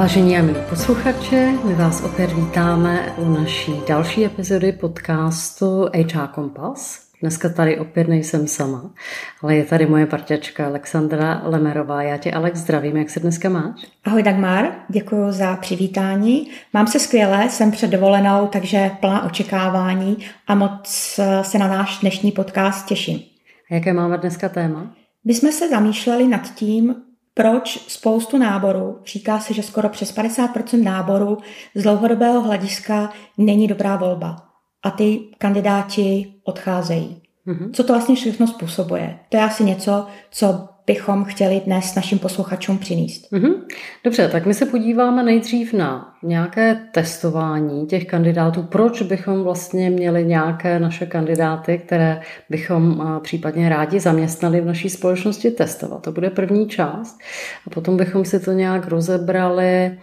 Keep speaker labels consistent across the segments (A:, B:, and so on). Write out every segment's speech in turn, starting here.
A: Vážení a milí posluchači, my vás opět vítáme u naší další epizody podcastu HR Kompass. Dneska tady opět nejsem sama, ale je tady moje parťačka Alexandra Lemerová. Já tě, Alex, zdravím. Jak se dneska máš?
B: Ahoj Dagmar, děkuji za přivítání. Mám se skvěle, jsem před dovolenou, takže plná očekávání a moc se na náš dnešní podcast těším.
A: A jaké máme dneska téma?
B: My jsme se zamýšleli nad tím, proč spoustu náborů, říká se, že skoro přes 50% náborů z dlouhodobého hlediska není dobrá volba a ty kandidáti odcházejí. Mm-hmm. Co to vlastně všechno způsobuje? To je asi něco, co bychom chtěli dnes našim posluchačům přinést.
A: Mm-hmm. Dobře, tak my se podíváme nejdřív na nějaké testování těch kandidátů. Proč bychom vlastně měli nějaké naše kandidáty, které bychom případně rádi zaměstnali v naší společnosti testovat? To bude první část. A potom bychom si to nějak rozebrali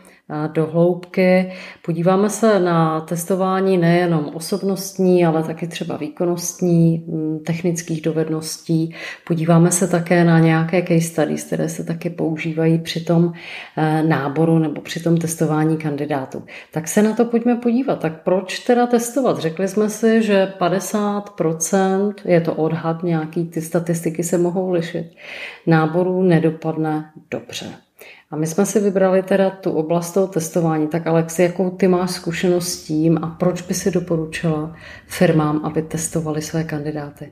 A: do hloubky. Podíváme se na testování nejenom osobnostní, ale taky třeba výkonnostní, mm, technických dovedností. Podíváme se také na nějaké case studies, které se taky používají při tom eh, náboru nebo při tom testování kandidátů. Tak se na to pojďme podívat. Tak proč teda testovat? Řekli jsme si, že 50%, je to odhad nějaký, ty statistiky se mohou lišit, náborů nedopadne dobře. A my jsme si vybrali teda tu oblast toho testování. Tak Alex, jakou ty máš zkušenost s tím a proč by si doporučila firmám, aby testovali své kandidáty?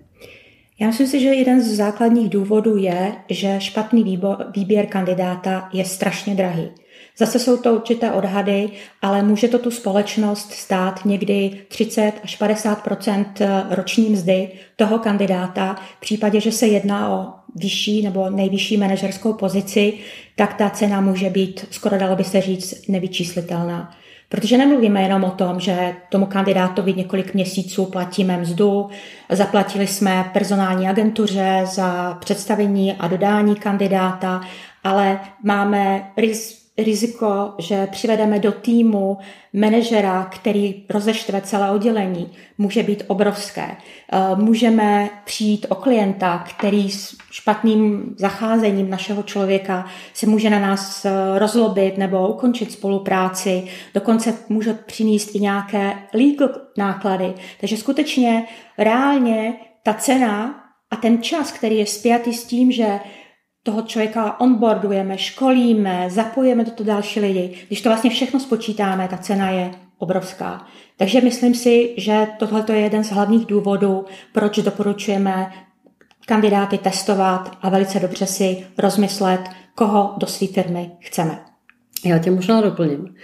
B: Já myslím si, že jeden z základních důvodů je, že špatný výběr kandidáta je strašně drahý. Zase jsou to určité odhady, ale může to tu společnost stát někdy 30 až 50% roční mzdy toho kandidáta. V případě, že se jedná o vyšší nebo nejvyšší manažerskou pozici, tak ta cena může být, skoro dalo by se říct, nevyčíslitelná. Protože nemluvíme jenom o tom, že tomu kandidátovi několik měsíců platíme mzdu, zaplatili jsme personální agentuře za představení a dodání kandidáta, ale máme riziko, že přivedeme do týmu manažera, který rozeštve celé oddělení, může být obrovské. Eh, můžeme přijít o klienta, který s špatným zacházením našeho člověka se může na nás eh, rozlobit nebo ukončit spolupráci, dokonce může přinést i nějaké legal náklady. Takže skutečně reálně ta cena a ten čas, který je spjatý s tím, že toho člověka onboardujeme, školíme, zapojíme do toho další lidi. Když to vlastně všechno spočítáme, ta cena je obrovská. Takže myslím si, že tohle je jeden z hlavních důvodů, proč doporučujeme kandidáty testovat a velice dobře si rozmyslet, koho do své firmy chceme.
A: Já tě možná doplním.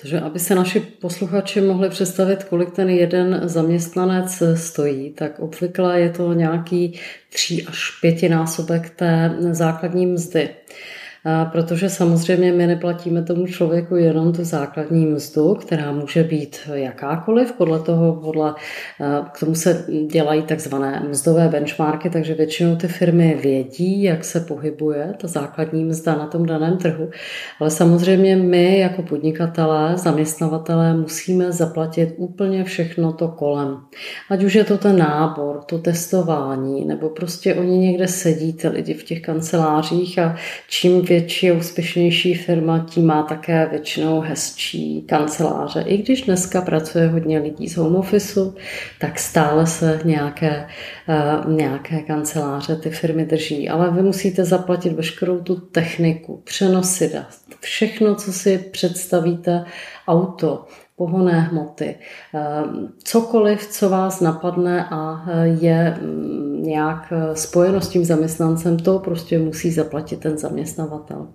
A: Takže aby se naši posluchači mohli představit, kolik ten jeden zaměstnanec stojí, tak obvykle je to nějaký tří až pětinásobek té základní mzdy protože samozřejmě my neplatíme tomu člověku jenom tu základní mzdu, která může být jakákoliv, podle toho, podle, k tomu se dělají takzvané mzdové benchmarky, takže většinou ty firmy vědí, jak se pohybuje ta základní mzda na tom daném trhu, ale samozřejmě my jako podnikatelé, zaměstnavatelé musíme zaplatit úplně všechno to kolem. Ať už je to ten nábor, to testování, nebo prostě oni někde sedí, ty lidi v těch kancelářích a čím větší a úspěšnější firma, tím má také většinou hezčí kanceláře. I když dneska pracuje hodně lidí z home office, tak stále se nějaké, uh, nějaké kanceláře ty firmy drží. Ale vy musíte zaplatit veškerou tu techniku, přenosy dat, všechno, co si představíte, auto, pohonné hmoty, eh, cokoliv, co vás napadne a eh, je mm, nějak eh, spojeno s tím zaměstnancem, to prostě musí zaplatit ten zaměstnavatel.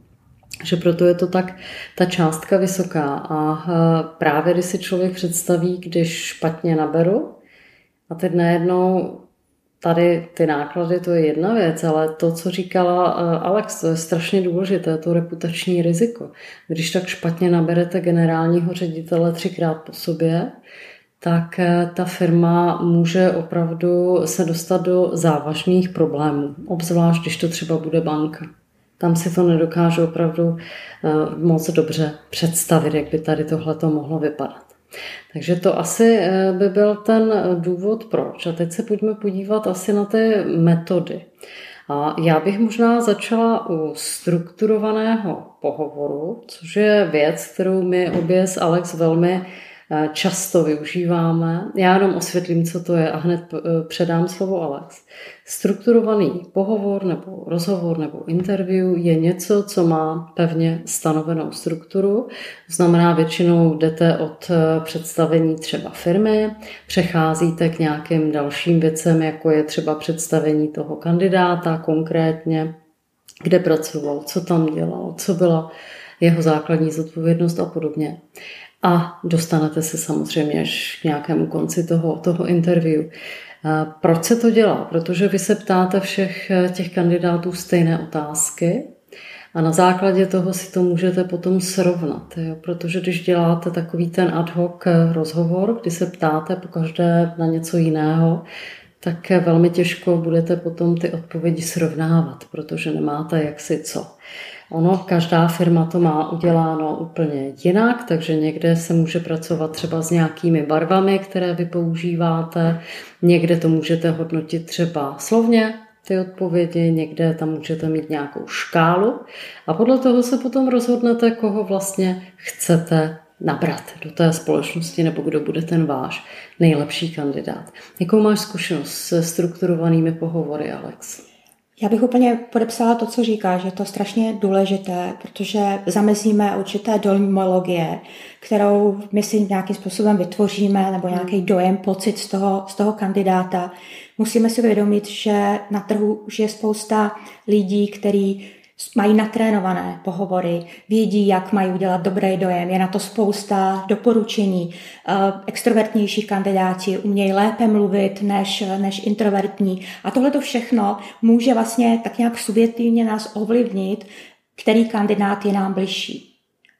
A: Že proto je to tak ta částka vysoká. A právě když si člověk představí, když špatně naberu a teď najednou tady ty náklady, to je jedna věc, ale to, co říkala eh, Alex, to je strašně důležité, to reputační riziko. Když tak špatně naberete generálního ředitele třikrát po sobě, tak eh, ta firma může opravdu se dostat do závažných problémů, obzvlášť když to třeba bude banka. Tam si to nedokážu opravdu eh, moc dobře představit, jak by tady tohle to mohlo vypadat. Takže to asi eh, by byl ten důvod proč. A teď se pojďme podívat asi na ty metody. A já bych možná začala u strukturovaného pohovoru, což je věc, kterou my obě s Alex velmi Eh, často využíváme. Já jenom osvětlím, co to je a hned eh, předám slovo Alex. Strukturovaný pohovor nebo rozhovor nebo interview je něco, co má pevně stanovenou strukturu. Znamená, většinou jdete od eh, představení třeba firmy, přecházíte k nějakým dalším věcem, jako je třeba představení toho kandidáta konkrétně, kde pracoval, co tam dělal, co byla jeho základní zodpovědnost a podobně a dostanete se samozřejmě až k nějakému konci toho, toho interview. Proč se to dělá? Protože vy se ptáte všech eh, těch kandidátů stejné otázky a na základě toho si to můžete potom srovnat. Jo? Protože když děláte takový ten ad hoc eh, rozhovor, kdy se ptáte po každé na něco jiného, tak eh, velmi těžko budete potom ty odpovědi srovnávat, protože nemáte jak si co. Ono, každá firma to má uděláno úplně jinak, takže někde se může pracovat třeba s nějakými barvami, které vy používáte, někde to můžete hodnotit třeba slovně, ty odpovědi, někde tam můžete mít nějakou škálu a podle toho se potom rozhodnete, koho vlastně chcete nabrat do té společnosti nebo kdo bude ten váš nejlepší kandidát. Jakou máš zkušenost se strukturovanými pohovory, Alex?
B: Já bych úplně podepsala to, co říká, že je to strašně důležité, protože zamezíme určité dojmologie, kterou my si nějakým způsobem vytvoříme, nebo nějaký dojem, pocit z toho, z toho kandidáta. Musíme si uvědomit, že na trhu už je spousta lidí, kteří mají natrénované pohovory, vědí, jak mají udělat dobrý dojem, je na to spousta doporučení. Eh, extrovertnější kandidáti umějí lépe mluvit než, než introvertní. A tohle to všechno může vlastně tak nějak subjektivně nás ovlivnit, který kandidát je nám bližší.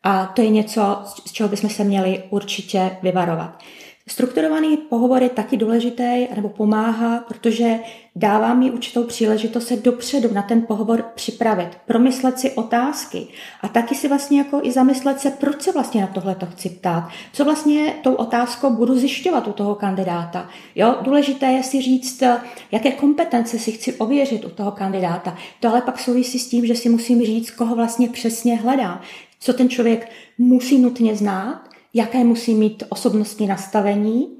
B: A to je něco, z čeho bychom se měli určitě vyvarovat. Strukturovaný pohovor je taky důležitý, nebo pomáhá, protože dává mi určitou příležitost se dopředu na ten pohovor připravit, promyslet si otázky a taky si vlastně jako i zamyslet se, proč se vlastně na tohle to chci ptát, co vlastně tou otázkou budu zjišťovat u toho kandidáta. Jo, důležité je si říct, jaké kompetence si chci ověřit u toho kandidáta. To ale pak souvisí s tím, že si musím říct, koho vlastně přesně hledám, co ten člověk musí nutně znát, jaké musí mít osobnostní nastavení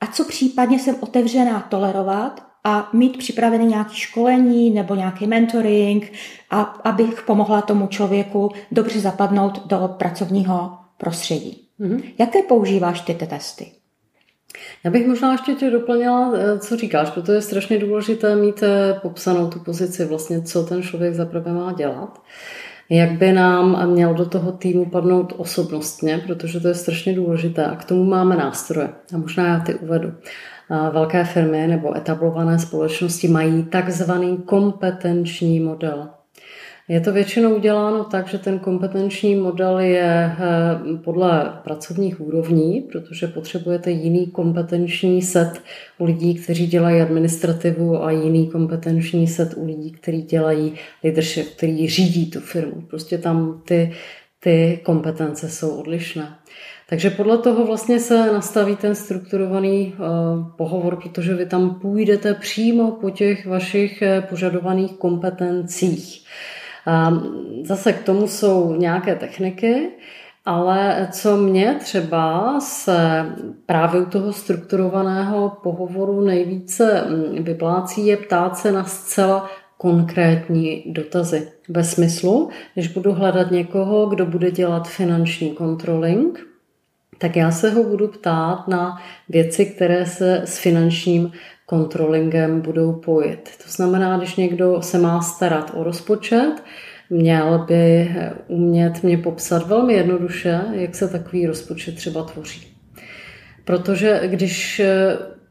B: a co případně jsem otevřená tolerovat a mít připravený nějaký školení nebo nějaký mentoring, a, abych pomohla tomu člověku dobře zapadnout do pracovního prostředí. Mm-hmm. Jaké používáš ty ty testy?
A: Já bych možná ještě tě doplnila, eh, co říkáš, protože je strašně důležité mít eh, popsanou tu pozici, vlastně co ten člověk zaprvé má dělat jak by nám měl do toho týmu padnout osobnostně, protože to je strašně důležité a k tomu máme nástroje. A možná já ty uvedu. Velké firmy nebo etablované společnosti mají takzvaný kompetenční model. Je to většinou uděláno tak, že ten kompetenční model je eh, podle pracovních úrovní, protože potřebujete jiný kompetenční set u lidí, kteří dělají administrativu a jiný kompetenční set u lidí, kteří dělají leadership, kteří řídí tu firmu. Prostě tam ty, ty kompetence jsou odlišné. Takže podle toho vlastně se nastaví ten strukturovaný uh, pohovor, protože vy tam půjdete přímo po těch vašich eh, požadovaných kompetencích. Zase k tomu jsou nějaké techniky, ale co mě třeba se právě u toho strukturovaného pohovoru nejvíce mm, vyplácí, je ptát se na zcela konkrétní dotazy. Ve smyslu, když budu hledat někoho, kdo bude dělat finanční controlling, tak já se ho budu ptát na věci, které se s finančním kontrolingem budou pojit. To znamená, když někdo se má starat o rozpočet, měl by umět mě popsat velmi jednoduše, jak se takový rozpočet třeba tvoří. Protože když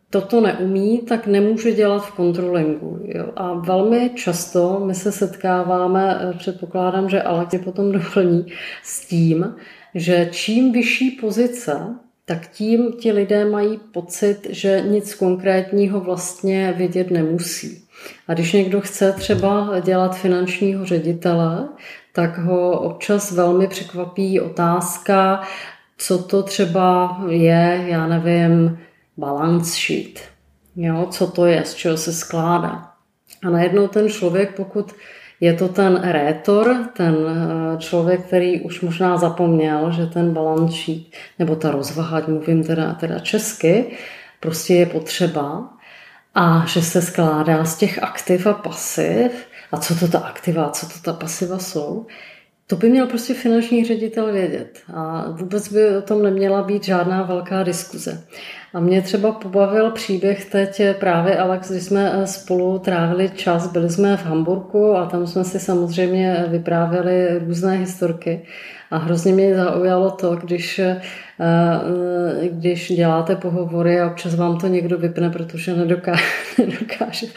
A: toto neumí, tak nemůže dělat v kontrolingu. Jo? A velmi často my se setkáváme, předpokládám, že Alex mě potom doplní, s tím, že čím vyšší pozice, tak tím ti lidé mají pocit, že nic konkrétního vlastně vědět nemusí. A když někdo chce třeba dělat finančního ředitele, tak ho občas velmi překvapí otázka, co to třeba je, já nevím, balance sheet. Jo, co to je, z čeho se skládá. A najednou ten člověk, pokud je to ten rétor, ten eh, člověk, který už možná zapomněl, že ten sheet, nebo ta rozvaha, mluvím teda, teda česky, prostě je potřeba a že se skládá z těch aktiv a pasiv. A co to ta aktiva, co to ta pasiva jsou, to by měl prostě finanční ředitel vědět. A vůbec by o tom neměla být žádná velká diskuze. A mě třeba pobavil příběh teď právě Alex, když jsme eh, spolu trávili čas, byli jsme v Hamburgu a tam jsme si samozřejmě vyprávěli různé historky. A hrozně mě zaujalo to, když, eh, eh, když děláte pohovory a občas vám to někdo vypne, protože nedokáže, nedokáže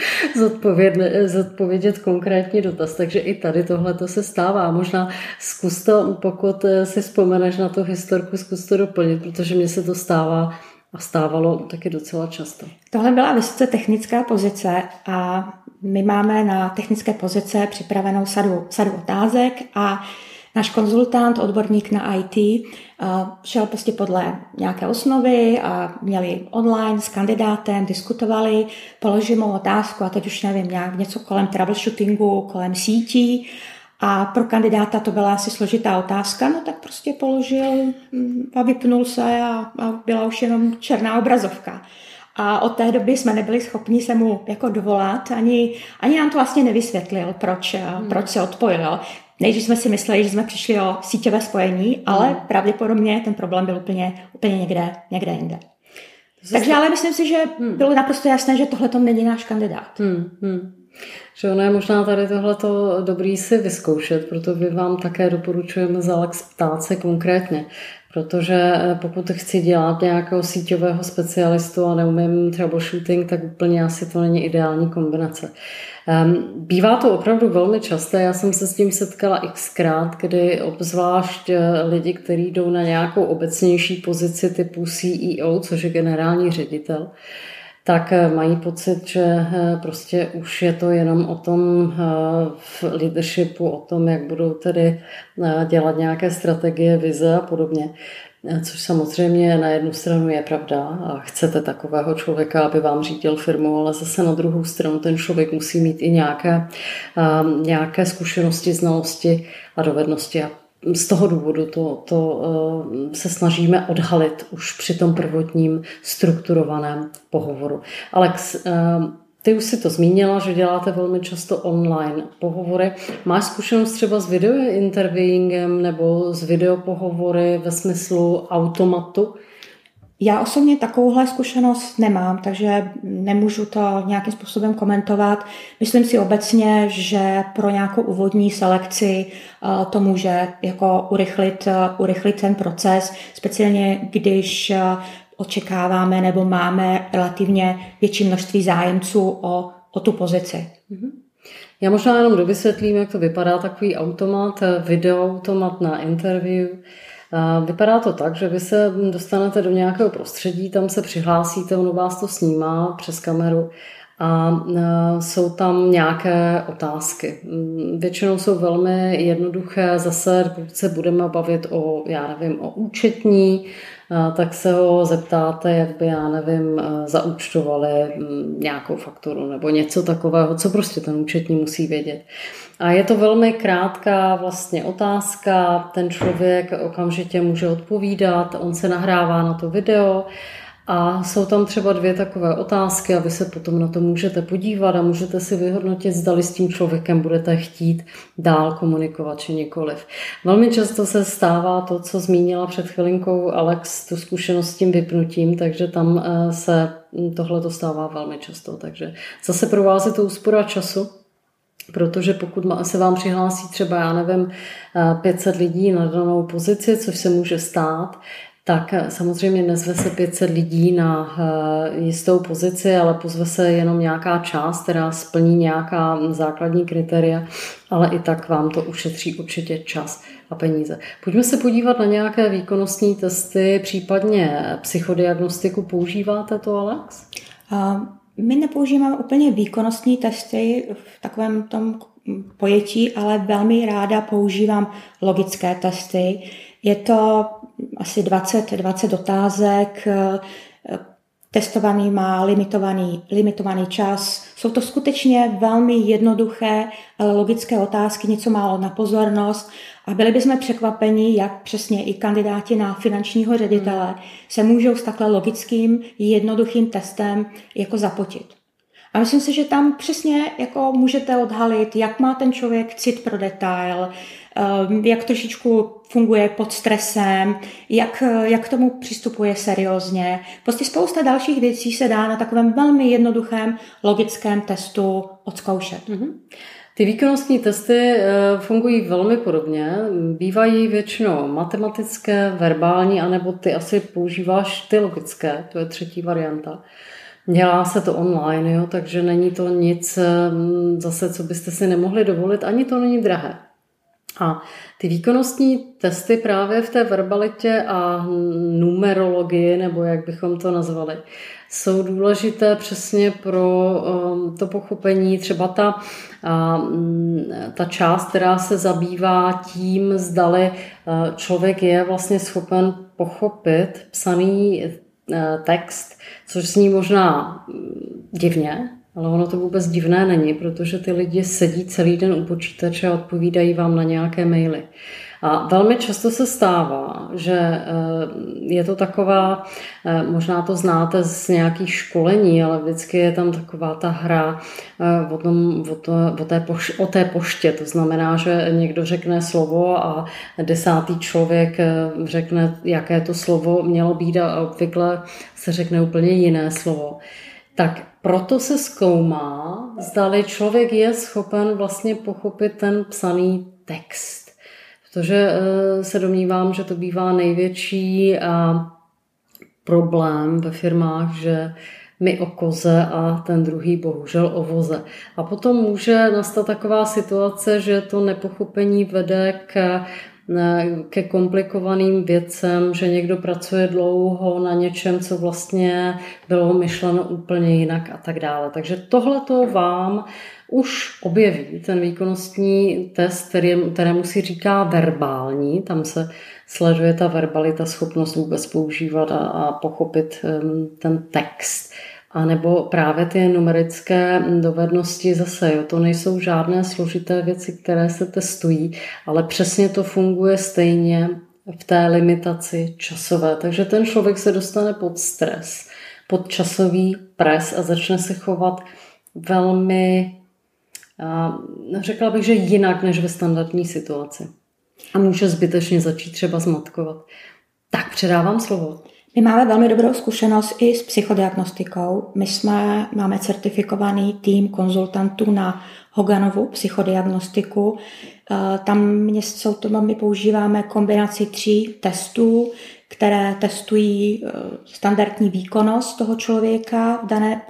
A: zodpovědět, konkrétní dotaz. Takže i tady tohle to se stává. Možná zkus to, pokud si vzpomeneš na tu historku, zkus to doplnit, protože mně se to stává a stávalo taky docela často.
B: Tohle byla vysoce technická pozice a my máme na technické pozice připravenou sadu, sadu otázek a náš konzultant, odborník na IT, eh, šel prostě podle nějaké osnovy a měli online s kandidátem, diskutovali, položili mu otázku a teď už nevím, nějak něco kolem troubleshootingu, kolem sítí a pro kandidáta to byla asi složitá otázka, no tak prostě položil mm, a vypnul se a, a byla už jenom černá obrazovka. A od té doby jsme nebyli schopni se mu jako dovolat, ani, ani nám to vlastně nevysvětlil, proč, hmm. proč se odpojil. Nejdřív jsme si mysleli, že jsme přišli o síťové spojení, ale hmm. pravděpodobně ten problém byl úplně, úplně někde, někde jinde. Takže ale myslím si, že hmm. bylo naprosto jasné, že tohle to není náš kandidát. Hmm. Hmm.
A: Že ono je možná tady tohleto dobrý si vyzkoušet, proto by vám také doporučujeme za Alex ptát se konkrétně. Protože eh, pokud chci dělat nějakého síťového specialistu a neumím troubleshooting, tak úplně asi to není ideální kombinace. Ehm, bývá to opravdu velmi časté, já jsem se s tím setkala xkrát, kdy obzvlášť eh, lidi, kteří jdou na nějakou obecnější pozici typu CEO, což je generální ředitel, tak eh, mají pocit, že eh, prostě už je to jenom o tom eh, v leadershipu, o tom, jak budou tedy dělat nějaké strategie, vize a podobně. Což samozřejmě na jednu stranu je pravda a chcete takového člověka, aby vám řídil firmu, ale zase na druhou stranu ten člověk musí mít i nějaké, nějaké zkušenosti, znalosti a dovednosti. A z toho důvodu to, to eh, se snažíme odhalit už při tom prvotním strukturovaném pohovoru. Alex, eh, ty už si to zmínila, že děláte velmi často online pohovory. Máš zkušenost třeba s videointerviewingem nebo s videopohovory ve smyslu automatu?
B: Já osobně takovouhle zkušenost nemám, takže nemůžu to nějakým způsobem komentovat. Myslím si obecně, že pro nějakou úvodní selekci eh, to může jako urychlit, eh, urychlit ten proces, speciálně když eh, očekáváme nebo máme relativně větší množství zájemců o, o tu pozici. Mhm.
A: Já možná jenom dovysvětlím, jak to vypadá takový automat, videoautomat na interview. Vypadá to tak, že vy se dostanete do nějakého prostředí, tam se přihlásíte, ono vás to snímá přes kameru a jsou tam nějaké otázky. Většinou jsou velmi jednoduché, zase pokud se budeme bavit o, já nevím, o účetní, tak se ho zeptáte, jak by, já nevím, zaúčtovali nějakou fakturu nebo něco takového, co prostě ten účetní musí vědět. A je to velmi krátká vlastně otázka, ten člověk okamžitě může odpovídat, on se nahrává na to video a jsou tam třeba dvě takové otázky a vy se potom na to můžete podívat a můžete si vyhodnotit, zdali s tím člověkem budete chtít dál komunikovat či nikoliv. Velmi často se stává to, co zmínila před chvilinkou Alex, tu zkušenost s tím vypnutím, takže tam eh, se tohle to stává velmi často. Takže zase pro vás je to úspora času, Protože pokud se vám přihlásí třeba, já nevím, 500 eh, lidí na danou pozici, což se může stát, tak eh, samozřejmě nezve se 500 lidí na eh, jistou pozici, ale pozve se jenom nějaká část, která splní nějaká základní kritéria, ale i tak vám to ušetří určitě čas a peníze. Pojďme se podívat na nějaké výkonnostní testy, případně psychodiagnostiku. Používáte to, Alex?
B: My nepoužíváme úplně výkonnostní testy v takovém tom pojetí, ale velmi ráda používám logické testy. Je to asi 20, 20 otázek, testovaný má limitovaný, limitovaný čas. Jsou to skutečně velmi jednoduché, ale logické otázky, něco málo na pozornost a byli bychom překvapeni, jak přesně i kandidáti na finančního ředitele se můžou s takhle logickým, jednoduchým testem jako zapotit. A myslím si, že tam přesně jako můžete odhalit, jak má ten člověk cit pro detail, jak trošičku funguje pod stresem, jak, jak k tomu přistupuje seriózně. Prostě spousta dalších věcí se dá na takovém velmi jednoduchém logickém testu odzkoušet. Mm-hmm.
A: Ty výkonnostní testy eh, fungují velmi podobně. Bývají většinou matematické, verbální, anebo ty asi používáš ty logické, to je třetí varianta. Dělá se to online, jo, takže není to nic mm, zase, co byste si nemohli dovolit, ani to není drahé. A ty výkonnostní testy právě v té verbalitě a numerologii, nebo jak bychom to nazvali, jsou důležité přesně pro um, to pochopení, třeba ta, mm, ta část, která se zabývá tím, zdali uh, člověk je vlastně schopen pochopit psaný uh, text, což zní možná mm, divně, ale ono to vůbec divné není, protože ty lidi sedí celý den u počítače a odpovídají vám na nějaké maily. A velmi často se stává, že eh, je to taková, eh, možná to znáte z nějakých školení, ale vždycky je tam taková ta hra eh, o, tom, o, to, o, té, poš, o té poště. To znamená, že někdo řekne slovo a desátý člověk řekne, jaké to slovo mělo být a obvykle se řekne úplně jiné slovo. Tak proto se zkoumá, zdali člověk je schopen vlastně pochopit ten psaný text. Protože eh, se domnívám, že to bývá největší problém ve firmách, že my o koze a ten druhý bohužel o voze. A potom může nastat taková situace, že to nepochopení vede k ke komplikovaným věcem, že někdo pracuje dlouho na něčem, co vlastně bylo myšleno úplně jinak a tak dále. Takže tohle to vám už objeví ten výkonnostní test, který, kterému si říká verbální, tam se sleduje ta verbalita, schopnost vůbec používat a, a pochopit um, ten text. A nebo právě ty numerické dovednosti zase, jo, to nejsou žádné složité věci, které se testují, ale přesně to funguje stejně v té limitaci časové. Takže ten člověk se dostane pod stres, pod časový pres a začne se chovat velmi, řekla bych, že jinak než ve standardní situaci. A může zbytečně začít třeba zmatkovat. Tak předávám slovo.
B: My máme velmi dobrou zkušenost i s psychodiagnostikou. My jsme, máme certifikovaný tým konzultantů na Hoganovu psychodiagnostiku. Eh, tam jsou to, my používáme kombinaci tří testů, které testují eh, standardní výkonnost toho člověka, dané,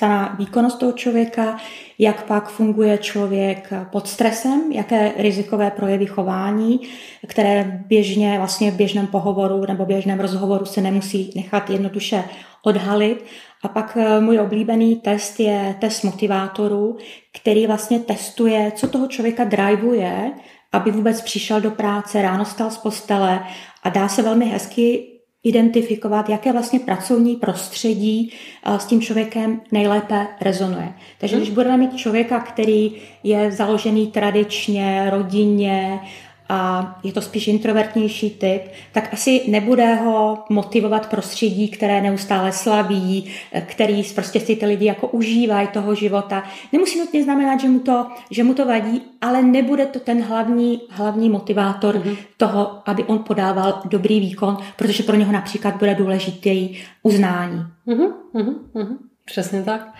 B: daná výkonnost toho člověka, jak pak funguje člověk pod stresem, jaké rizikové projevy chování, které běžně vlastně v běžném pohovoru nebo běžném rozhovoru se nemusí nechat jednoduše odhalit. A pak eh, můj oblíbený test je test motivátorů, který vlastně testuje, co toho člověka driveuje, aby vůbec přišel do práce, ráno stal z postele a dá se velmi hezky identifikovat, jaké vlastně pracovní prostředí eh, s tím člověkem nejlépe rezonuje. Takže když budeme mít člověka, který je založený tradičně, rodinně, a je to spíš introvertnější typ, tak asi nebude ho motivovat prostředí, které neustále slaví, který prostě si ty lidi jako užívají toho života. Nemusí nutně znamenat, že mu to, že mu to vadí, ale nebude to ten hlavní, hlavní motivátor mm-hmm. toho, aby on podával dobrý výkon, protože pro něho například bude důležitý uznání.
A: Mm-hmm, mm-hmm. Přesně tak.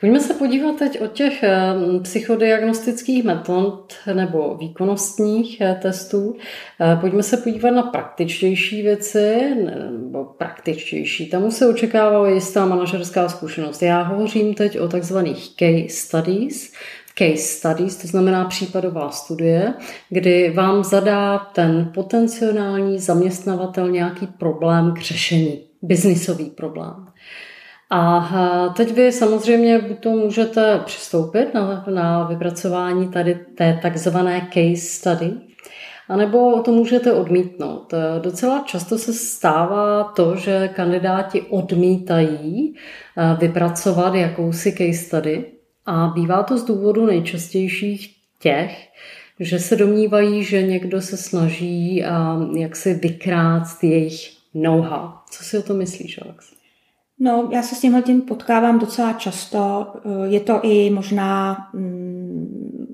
A: Pojďme se podívat teď o těch eh, psychodiagnostických metod nebo výkonnostních eh, testů. Eh, pojďme se podívat na praktičtější věci, nebo praktičtější. Tam se očekává jistá manažerská zkušenost. Já hovořím teď o takzvaných case studies, case studies, to znamená případová studie, kdy vám zadá ten potenciální zaměstnavatel nějaký problém k řešení, biznisový problém. A teď vy samozřejmě to můžete přistoupit na, na vypracování tady té takzvané case study. anebo to můžete odmítnout. Docela často se stává to, že kandidáti odmítají eh, vypracovat jakousi case study a bývá to z důvodu nejčastějších těch, že se domnívají, že někdo se snaží eh, jak si vykrát jejich know-how. Co si o to myslíš, Alex?
B: No, já se s tímhle tím potkávám docela často. Eh, je to i možná mm,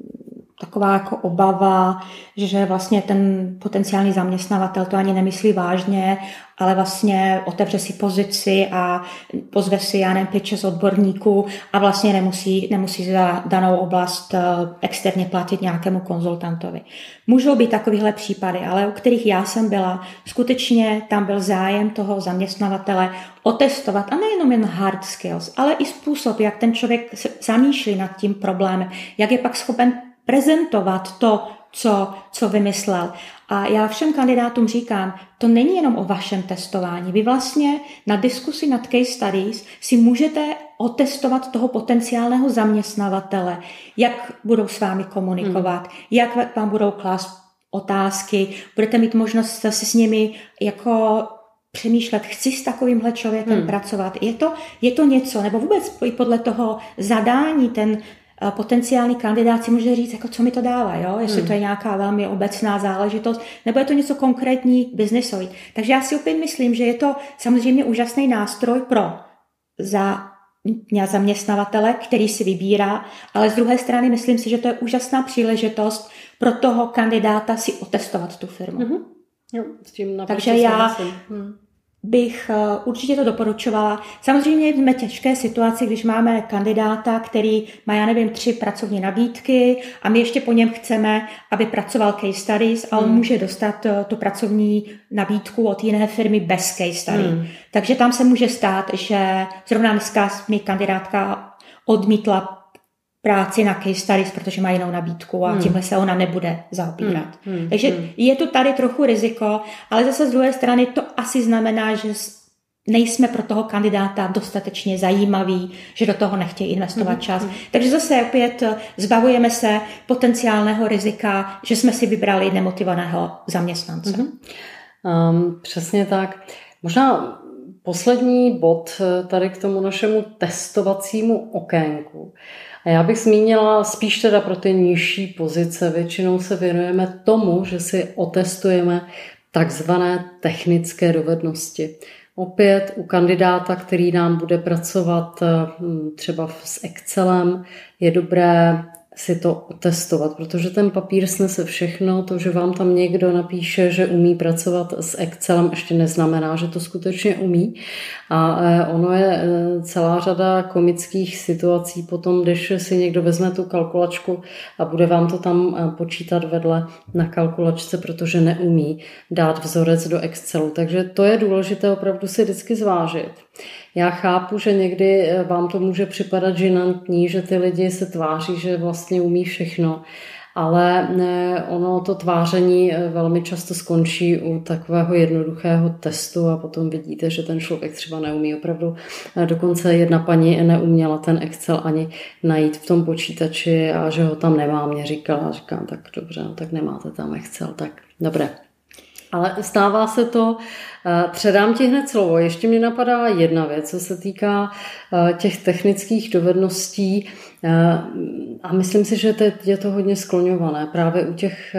B: taková jako obava, že vlastně ten potenciální zaměstnavatel to ani nemyslí vážně, ale vlastně otevře si pozici a pozve si, já nevím, pět, šest odborníků a vlastně nemusí, nemusí za danou oblast eh, externě platit nějakému konzultantovi. Můžou být takovéhle případy, ale u kterých já jsem byla, skutečně tam byl zájem toho zaměstnavatele otestovat a nejenom jen hard skills, ale i způsob, jak ten člověk zamýšlí nad tím problémem, jak je pak schopen prezentovat to, co, co vymyslel. A já všem kandidátům říkám, to není jenom o vašem testování. Vy vlastně na diskusi nad case studies si můžete otestovat toho potenciálního zaměstnavatele, jak budou s vámi komunikovat, hmm. jak vám budou klást otázky, budete mít možnost si s nimi jako přemýšlet, chci s takovýmhle člověkem hmm. pracovat. Je to, je to něco, nebo vůbec i podle toho zadání ten potenciální kandidát si může říct, jako co mi to dává, jo? jestli hmm. to je nějaká velmi obecná záležitost, nebo je to něco konkrétní biznisový. Takže já si opět myslím, že je to samozřejmě úžasný nástroj pro za zaměstnavatele, který si vybírá, ale z druhé strany myslím si, že to je úžasná příležitost pro toho kandidáta si otestovat tu firmu. Mm-hmm.
A: Jo, s tím
B: Takže já, hmm bych eh, určitě to doporučovala. Samozřejmě jsme těžké situaci, když máme kandidáta, který má, já nevím, tři pracovní nabídky a my ještě po něm chceme, aby pracoval case studies a on hmm. může dostat eh, tu pracovní nabídku od jiné firmy bez case study. Hmm. Takže tam se může stát, že zrovna dneska mi kandidátka odmítla práci na case studies, protože má jinou nabídku a hmm. tímhle se ona nebude zaobírat. Hmm. Hmm. Takže hmm. je to tady trochu riziko, ale zase z druhé strany to asi znamená, že nejsme pro toho kandidáta dostatečně zajímaví, že do toho nechtějí investovat mm-hmm. čas. Takže zase opět zbavujeme se potenciálného rizika, že jsme si vybrali nemotivovaného zaměstnance. Mm-hmm.
A: Um, přesně tak. Možná poslední bod tady k tomu našemu testovacímu okénku. A já bych zmínila spíš teda pro ty nižší pozice. Většinou se věnujeme tomu, že si otestujeme takzvané technické dovednosti. Opět u kandidáta, který nám bude pracovat hm, třeba s Excelem, je dobré si to otestovat, protože ten papír snese všechno, to, že vám tam někdo napíše, že umí pracovat s Excelem, ještě neznamená, že to skutečně umí. A e, ono je e, celá řada komických situací potom, když si někdo vezme tu kalkulačku a bude vám to tam e, počítat vedle na kalkulačce, protože neumí dát vzorec do Excelu. Takže to je důležité opravdu si vždycky zvážit. Já chápu, že někdy eh, vám to může připadat žinantní, že ty lidi se tváří, že vlastně umí všechno, ale eh, ono to tváření eh, velmi často skončí u takového jednoduchého testu a potom vidíte, že ten člověk třeba neumí opravdu. Dokonce jedna paní neuměla ten Excel ani najít v tom počítači a že ho tam nemá, mě říkala. Říkám, tak dobře, no, tak nemáte tam Excel, tak dobré. Ale stává se to, eh, předám ti hned slovo. Ještě mě napadá jedna věc, co se týká eh, těch technických dovedností. Eh, a myslím si, že teď je to hodně skloňované právě u těch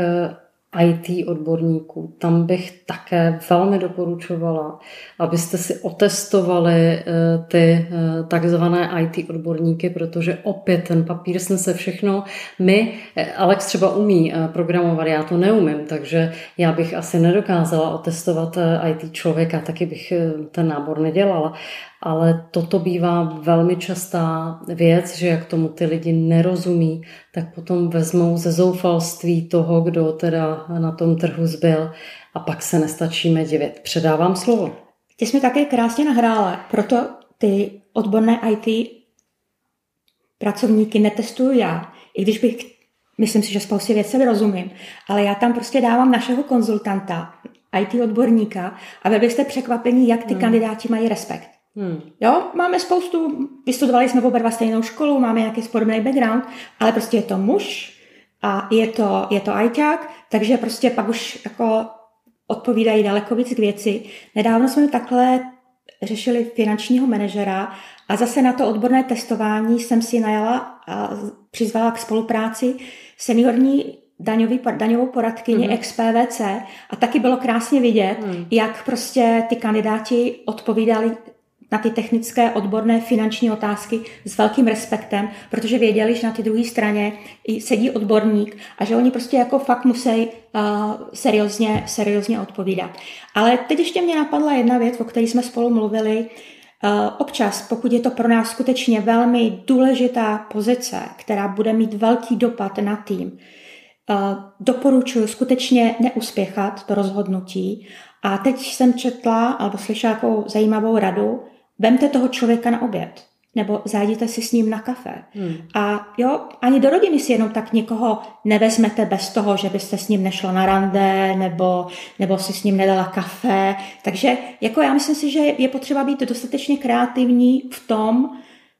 A: IT odborníků. Tam bych také velmi doporučovala, abyste si otestovali eh, ty eh, takzvané IT odborníky, protože opět ten papír snese všechno. My, eh, Alex třeba umí programovat, já to neumím, takže já bych asi nedokázala otestovat IT člověka, taky bych ten nábor nedělala ale toto bývá velmi častá věc, že jak tomu ty lidi nerozumí, tak potom vezmou ze zoufalství toho, kdo teda na tom trhu zbyl a pak se nestačíme divit. Předávám slovo.
B: Ty jsme také krásně nahrála, proto ty odborné IT pracovníky netestuju já, i když bych, myslím si, že spoustě věcí rozumím, ale já tam prostě dávám našeho konzultanta, IT odborníka a vy byste překvapení, jak ty hmm. kandidáti mají respekt. Hmm. Jo, máme spoustu, vystudovali jsme oba dva stejnou školu, máme nějaký podobný background, ale prostě je to muž, a je to, je to ajťák, takže prostě pak už jako odpovídají daleko víc k věci. Nedávno jsme takhle řešili finančního manažera a zase na to odborné testování jsem si najala a přizvala k spolupráci seniorní daňový, daňovou poradkyni mm-hmm. XPVC a taky bylo krásně vidět, mm. jak prostě ty kandidáti odpovídali na ty technické, odborné, finanční otázky s velkým respektem, protože věděli, že na té druhé straně sedí odborník a že oni prostě jako fakt musí uh, seriózně, seriózně odpovídat. Ale teď ještě mě napadla jedna věc, o které jsme spolu mluvili. Uh, občas, pokud je to pro nás skutečně velmi důležitá pozice, která bude mít velký dopad na tým, uh, doporučuji skutečně neuspěchat to rozhodnutí. A teď jsem četla, alebo slyšela jako zajímavou radu, vemte toho člověka na oběd, nebo zajděte si s ním na kafe. Hmm. A jo, ani do rodiny si jenom tak někoho nevezmete bez toho, že byste s ním nešla na rande, nebo, nebo si s ním nedala kafe. Takže jako já myslím si, že je potřeba být dostatečně kreativní v tom,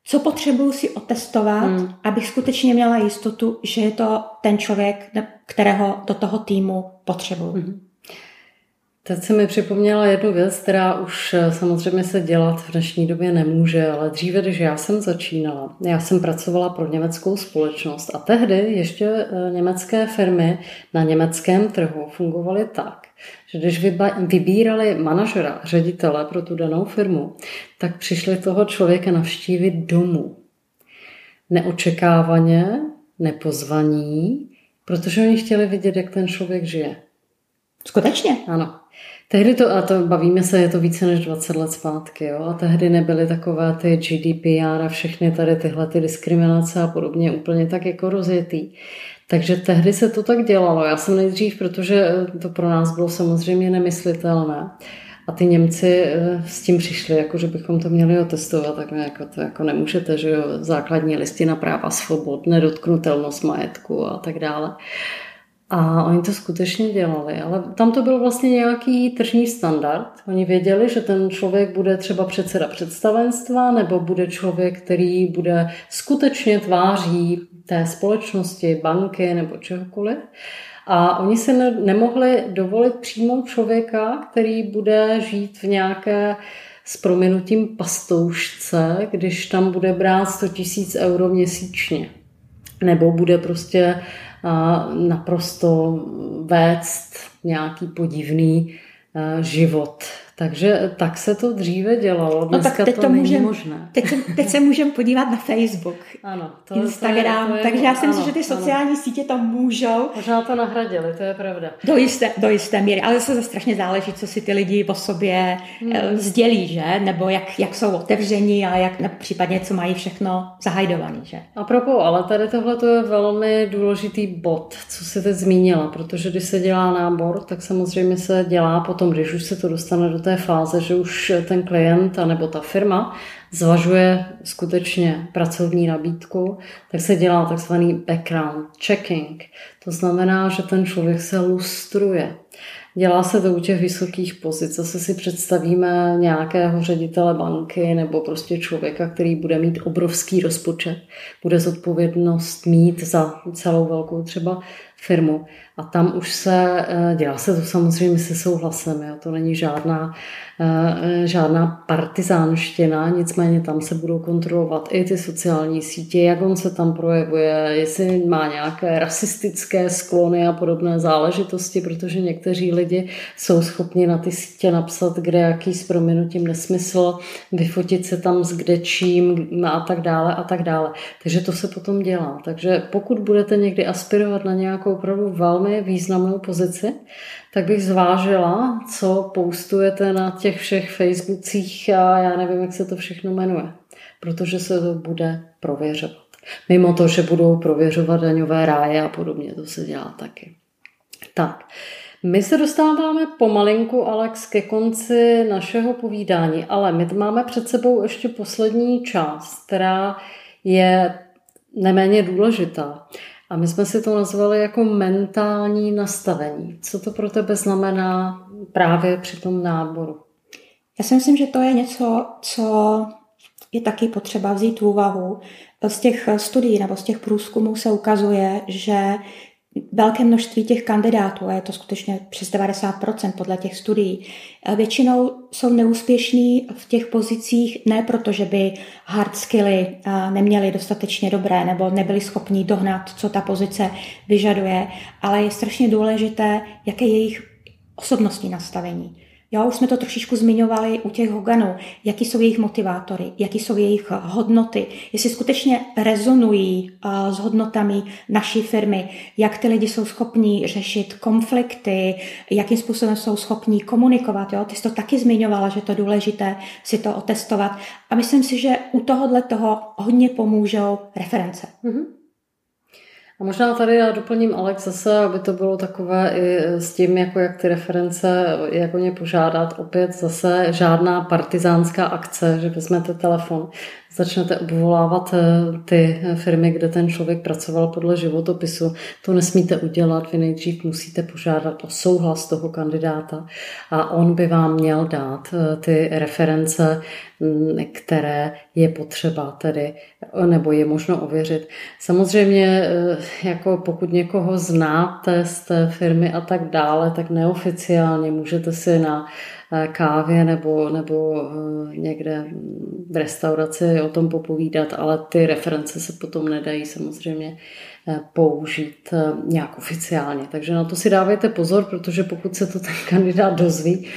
B: co potřebuju si otestovat, hmm. abych skutečně měla jistotu, že je to ten člověk, kterého do toho týmu potřebuju. Hmm.
A: Teď se mi připomněla jednu věc, která už eh, samozřejmě se dělat v dnešní době nemůže, ale dříve, když já jsem začínala, já jsem pracovala pro německou společnost a tehdy ještě eh, německé firmy na německém trhu fungovaly tak, že když vybírali manažera, ředitele pro tu danou firmu, tak přišli toho člověka navštívit domů. Neočekávaně, nepozvaní, protože oni chtěli vidět, jak ten člověk žije.
B: Skutečně?
A: Ano. Tehdy to, a to bavíme se, je to více než 20 let zpátky, jo? a tehdy nebyly takové ty GDPR a všechny tady tyhle ty diskriminace a podobně úplně tak jako rozjetý. Takže tehdy se to tak dělalo. Já jsem nejdřív, protože to pro nás bylo samozřejmě nemyslitelné. A ty Němci eh, s tím přišli, jako že bychom to měli otestovat, tak jako to jako nemůžete, že jo, základní listina práva svobod, nedotknutelnost majetku a tak dále. A oni to skutečně dělali, ale tam to byl vlastně nějaký tržní standard. Oni věděli, že ten člověk bude třeba předseda představenstva nebo bude člověk, který bude skutečně tváří té společnosti, banky nebo čehokoliv. A oni si ne- nemohli dovolit přijmout člověka, který bude žít v nějaké s prominutím pastoušce, když tam bude brát 100 tisíc euro měsíčně. Nebo bude prostě naprosto vést nějaký podivný eh, život takže tak se to dříve dělalo, dneska no tak teď to, to není můžem, možné.
B: Teď se, teď se můžeme podívat na Facebook,
A: ano,
B: to, Instagram, to je, to je, takže já si myslím, že ty sociální ano. sítě to můžou.
A: Možná to nahradili, to je pravda.
B: Do jisté, do jisté míry, ale zase strašně záleží, co si ty lidi po sobě hmm. Eh, sdělí, že? Nebo jak, jak jsou otevření a jak případně co mají všechno zahajdovaný, že?
A: A propos, ale tady tohle to je velmi důležitý bod, co si teď zmínila, protože když se dělá nábor, tak samozřejmě se dělá potom, když už se to dostane do té fáze, že už ten klient nebo ta firma zvažuje skutečně pracovní nabídku, tak se dělá takzvaný background checking. To znamená, že ten člověk se lustruje. Dělá se to u těch vysokých pozic. Zase si představíme nějakého ředitele banky nebo prostě člověka, který bude mít obrovský rozpočet, bude zodpovědnost mít za celou velkou třeba firmu. A tam už se, eh, dělá se to samozřejmě se souhlasem, jo? to není žádná, eh, žádná partizánština, nicméně tam se budou kontrolovat i ty sociální sítě, jak on se tam projevuje, jestli má nějaké rasistické sklony a podobné záležitosti, protože někteří lidi jsou schopni na ty sítě napsat, kde jaký s prominutím nesmysl, vyfotit se tam s kdečím a tak dále a tak dále. Takže to se potom dělá. Takže pokud budete někdy aspirovat na nějakou opravdu velmi významnou pozici, tak bych zvážila, co postujete na těch všech Facebookcích a já nevím, jak se to všechno jmenuje, protože se to bude prověřovat. Mimo to, že budou prověřovat daňové ráje a podobně, to se dělá taky. Tak, my se dostáváme pomalinku, Alex, ke konci našeho povídání, ale my máme před sebou ještě poslední část, která je neméně důležitá. A my jsme si to nazvali jako mentální nastavení. Co to pro tebe znamená právě při tom náboru?
B: Já si myslím, že to je něco, co je taky potřeba vzít v úvahu. Z těch studií nebo z těch průzkumů se ukazuje, že velké množství těch kandidátů, a je to skutečně přes 90% podle těch studií, většinou jsou neúspěšní v těch pozicích ne proto, že by hard skilly neměli dostatečně dobré nebo nebyli schopni dohnat, co ta pozice vyžaduje, ale je strašně důležité, jaké je jejich osobnostní nastavení. Jo, už jsme to trošičku zmiňovali u těch Hoganů, jaký jsou jejich motivátory, jaký jsou jejich hodnoty, jestli skutečně rezonují uh, s hodnotami naší firmy, jak ty lidi jsou schopní řešit konflikty, jakým způsobem jsou schopní komunikovat. Jo? Ty jsi to taky zmiňovala, že to je důležité si to otestovat. A myslím si, že u tohohle toho hodně pomůžou reference. Mm-hmm.
A: A možná tady já doplním Alex zase, aby to bylo takové i s tím, jako jak ty reference, jak o ně požádat. Opět zase žádná partizánská akce, že vezmete telefon, začnete obvolávat eh, ty firmy, kde ten člověk pracoval podle životopisu. To nesmíte udělat, vy nejdřív musíte požádat o souhlas toho kandidáta a on by vám měl dát eh, ty reference, mm, které je potřeba tedy, nebo je možno ověřit. Samozřejmě, eh, jako pokud někoho znáte z té firmy a tak dále, tak neoficiálně můžete si na kávě nebo, nebo eh, někde v restauraci o tom popovídat, ale ty reference se potom nedají samozřejmě eh, použít nějak oficiálně. Takže na to si dávejte pozor, protože pokud se to ten kandidát dozví,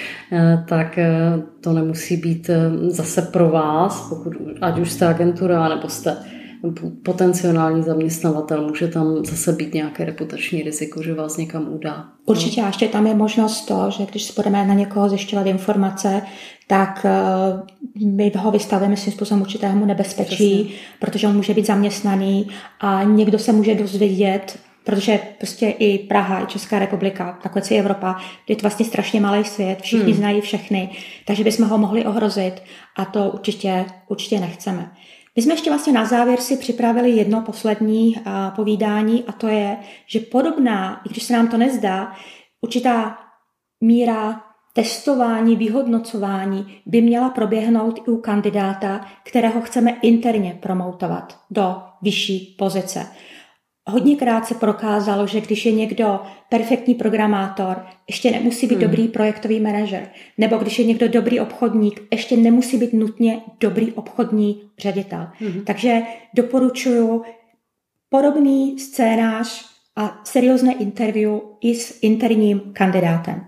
A: tak to nemusí být zase pro vás, pokud, ať už jste agentura nebo jste potenciální zaměstnavatel, může tam zase být nějaké reputační riziko, že vás někam udá.
B: Určitě, a ještě tam je možnost to, že když budeme na někoho zjišťovat informace, tak eh, my ho vystavíme svým způsobem určitému nebezpečí, Přesně. protože on může být zaměstnaný a někdo se může dozvědět, protože prostě i Praha, i Česká republika, takhle si Evropa, je to vlastně strašně malý svět, všichni hmm. znají všechny, takže bychom ho mohli ohrozit a to určitě, určitě nechceme. My jsme ještě vlastně na závěr si připravili jedno poslední povídání a to je, že podobná, i když se nám to nezdá, určitá míra testování, vyhodnocování by měla proběhnout i u kandidáta, kterého chceme interně promotovat do vyšší pozice. Hodněkrát se prokázalo, že když je někdo perfektní programátor, ještě nemusí být hmm. dobrý projektový manažer. Nebo když je někdo dobrý obchodník, ještě nemusí být nutně dobrý obchodní ředitel. Hmm. Takže doporučuji podobný scénář a seriózné interview i s interním kandidátem.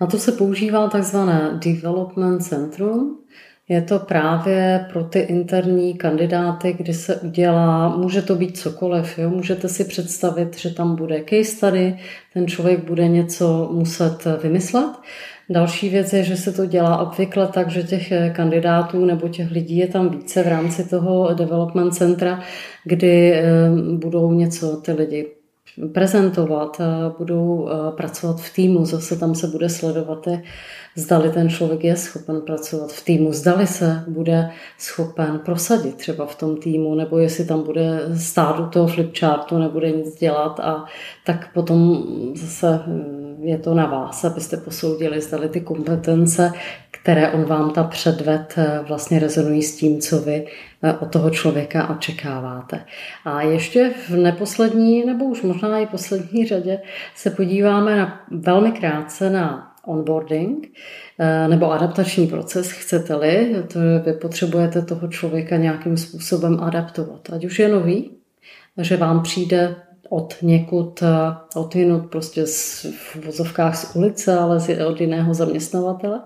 A: Na to se používá takzvané development centrum, je to právě pro ty interní kandidáty, kdy se udělá, může to být cokoliv, jo? můžete si představit, že tam bude case study, ten člověk bude něco muset vymyslet. Další věc je, že se to dělá obvykle tak, že těch kandidátů nebo těch lidí je tam více v rámci toho development centra, kdy eh, budou něco ty lidi prezentovat, budou eh, pracovat v týmu, zase tam se bude sledovat zdali ten člověk je schopen pracovat v týmu, zdali se bude schopen prosadit třeba v tom týmu, nebo jestli tam bude stát u toho flipchartu, nebude nic dělat a tak potom zase hm, je to na vás, abyste posoudili, zdali ty kompetence, které on vám ta předved, eh, vlastně rezonují s tím, co vy eh, od toho člověka očekáváte. A ještě v neposlední, nebo už možná i poslední řadě, se podíváme na, velmi krátce na onboarding eh, nebo adaptační proces, chcete-li, to vy potřebujete toho člověka nějakým způsobem adaptovat. Ať už je nový, že vám přijde od někud, eh, od jinut prostě z, v vozovkách z ulice, ale z, od jiného zaměstnavatele.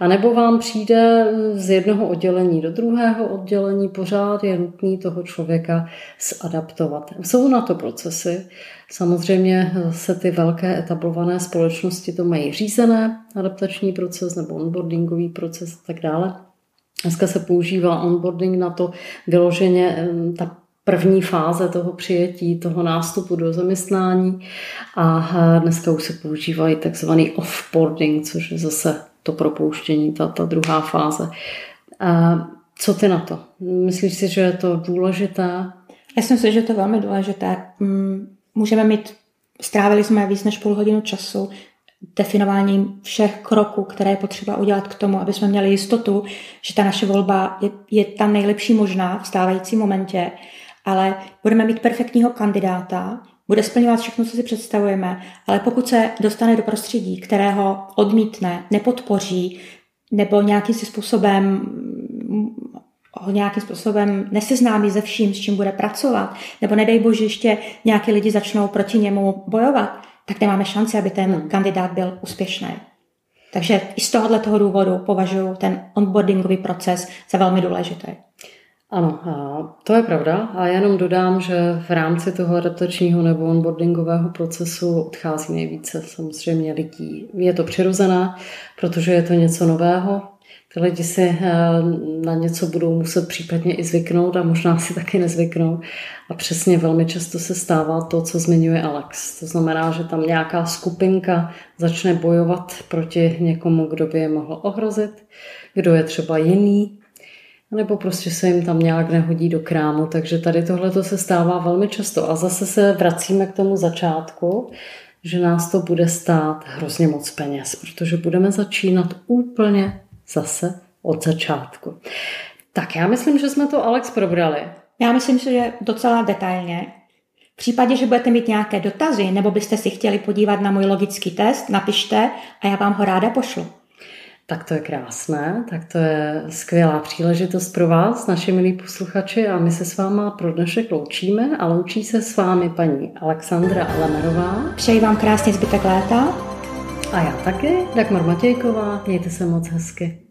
A: A nebo vám přijde z jednoho oddělení do druhého oddělení, pořád je nutný toho člověka zadaptovat. Jsou na to procesy. Samozřejmě se ty velké etablované společnosti to mají řízené, adaptační proces nebo onboardingový proces a tak dále. Dneska se používá onboarding na to vyloženě eh, ta první fáze toho přijetí, toho nástupu do zaměstnání a dneska už se používají takzvaný offboarding, což je zase to propouštění, ta, ta druhá fáze. A co ty na to? Myslíš si, že je to důležité?
B: Já si myslím, že to je velmi důležité. Mm, můžeme mít, strávili jsme víc než půl hodinu času definováním všech kroků, které je potřeba udělat k tomu, aby jsme měli jistotu, že ta naše volba je, je ta nejlepší možná v stávajícím momentě ale budeme mít perfektního kandidáta, bude splňovat všechno, co si představujeme, ale pokud se dostane do prostředí, kterého odmítne, nepodpoří, nebo nějakým způsobem ho nějakým způsobem neseznámí se vším, s čím bude pracovat, nebo nedej bože ještě nějaký lidi začnou proti němu bojovat, tak nemáme šanci, aby ten hmm. kandidát byl úspěšný. Takže i z tohohle toho důvodu považuji ten onboardingový proces za velmi důležitý.
A: Ano, to je pravda. A jenom dodám, že v rámci toho adaptačního nebo onboardingového procesu odchází nejvíce samozřejmě lidí. Je to přirozené, protože je to něco nového. Ty lidi si eh, na něco budou muset případně i zvyknout a možná si taky nezvyknou. A přesně velmi často se stává to, co zmiňuje Alex. To znamená, že tam nějaká skupinka začne bojovat proti někomu, kdo by je mohl ohrozit, kdo je třeba jiný, nebo prostě se jim tam nějak nehodí do krámu. Takže tady tohle se stává velmi často. A zase se vracíme k tomu začátku, že nás to bude stát hrozně moc peněz, protože budeme začínat úplně zase od začátku. Tak já myslím, že jsme to Alex probrali.
B: Já myslím, že docela detailně. V případě, že budete mít nějaké dotazy nebo byste si chtěli podívat na můj logický test, napište a já vám ho ráda pošlu.
A: Tak to je krásné, tak to je skvělá příležitost pro vás, naši milí posluchači, a my se s váma pro dnešek loučíme a loučí se s vámi paní Alexandra Alemerová.
B: Přeji vám krásný zbytek léta.
A: A já taky, Dagmar Matějková, mějte se moc hezky.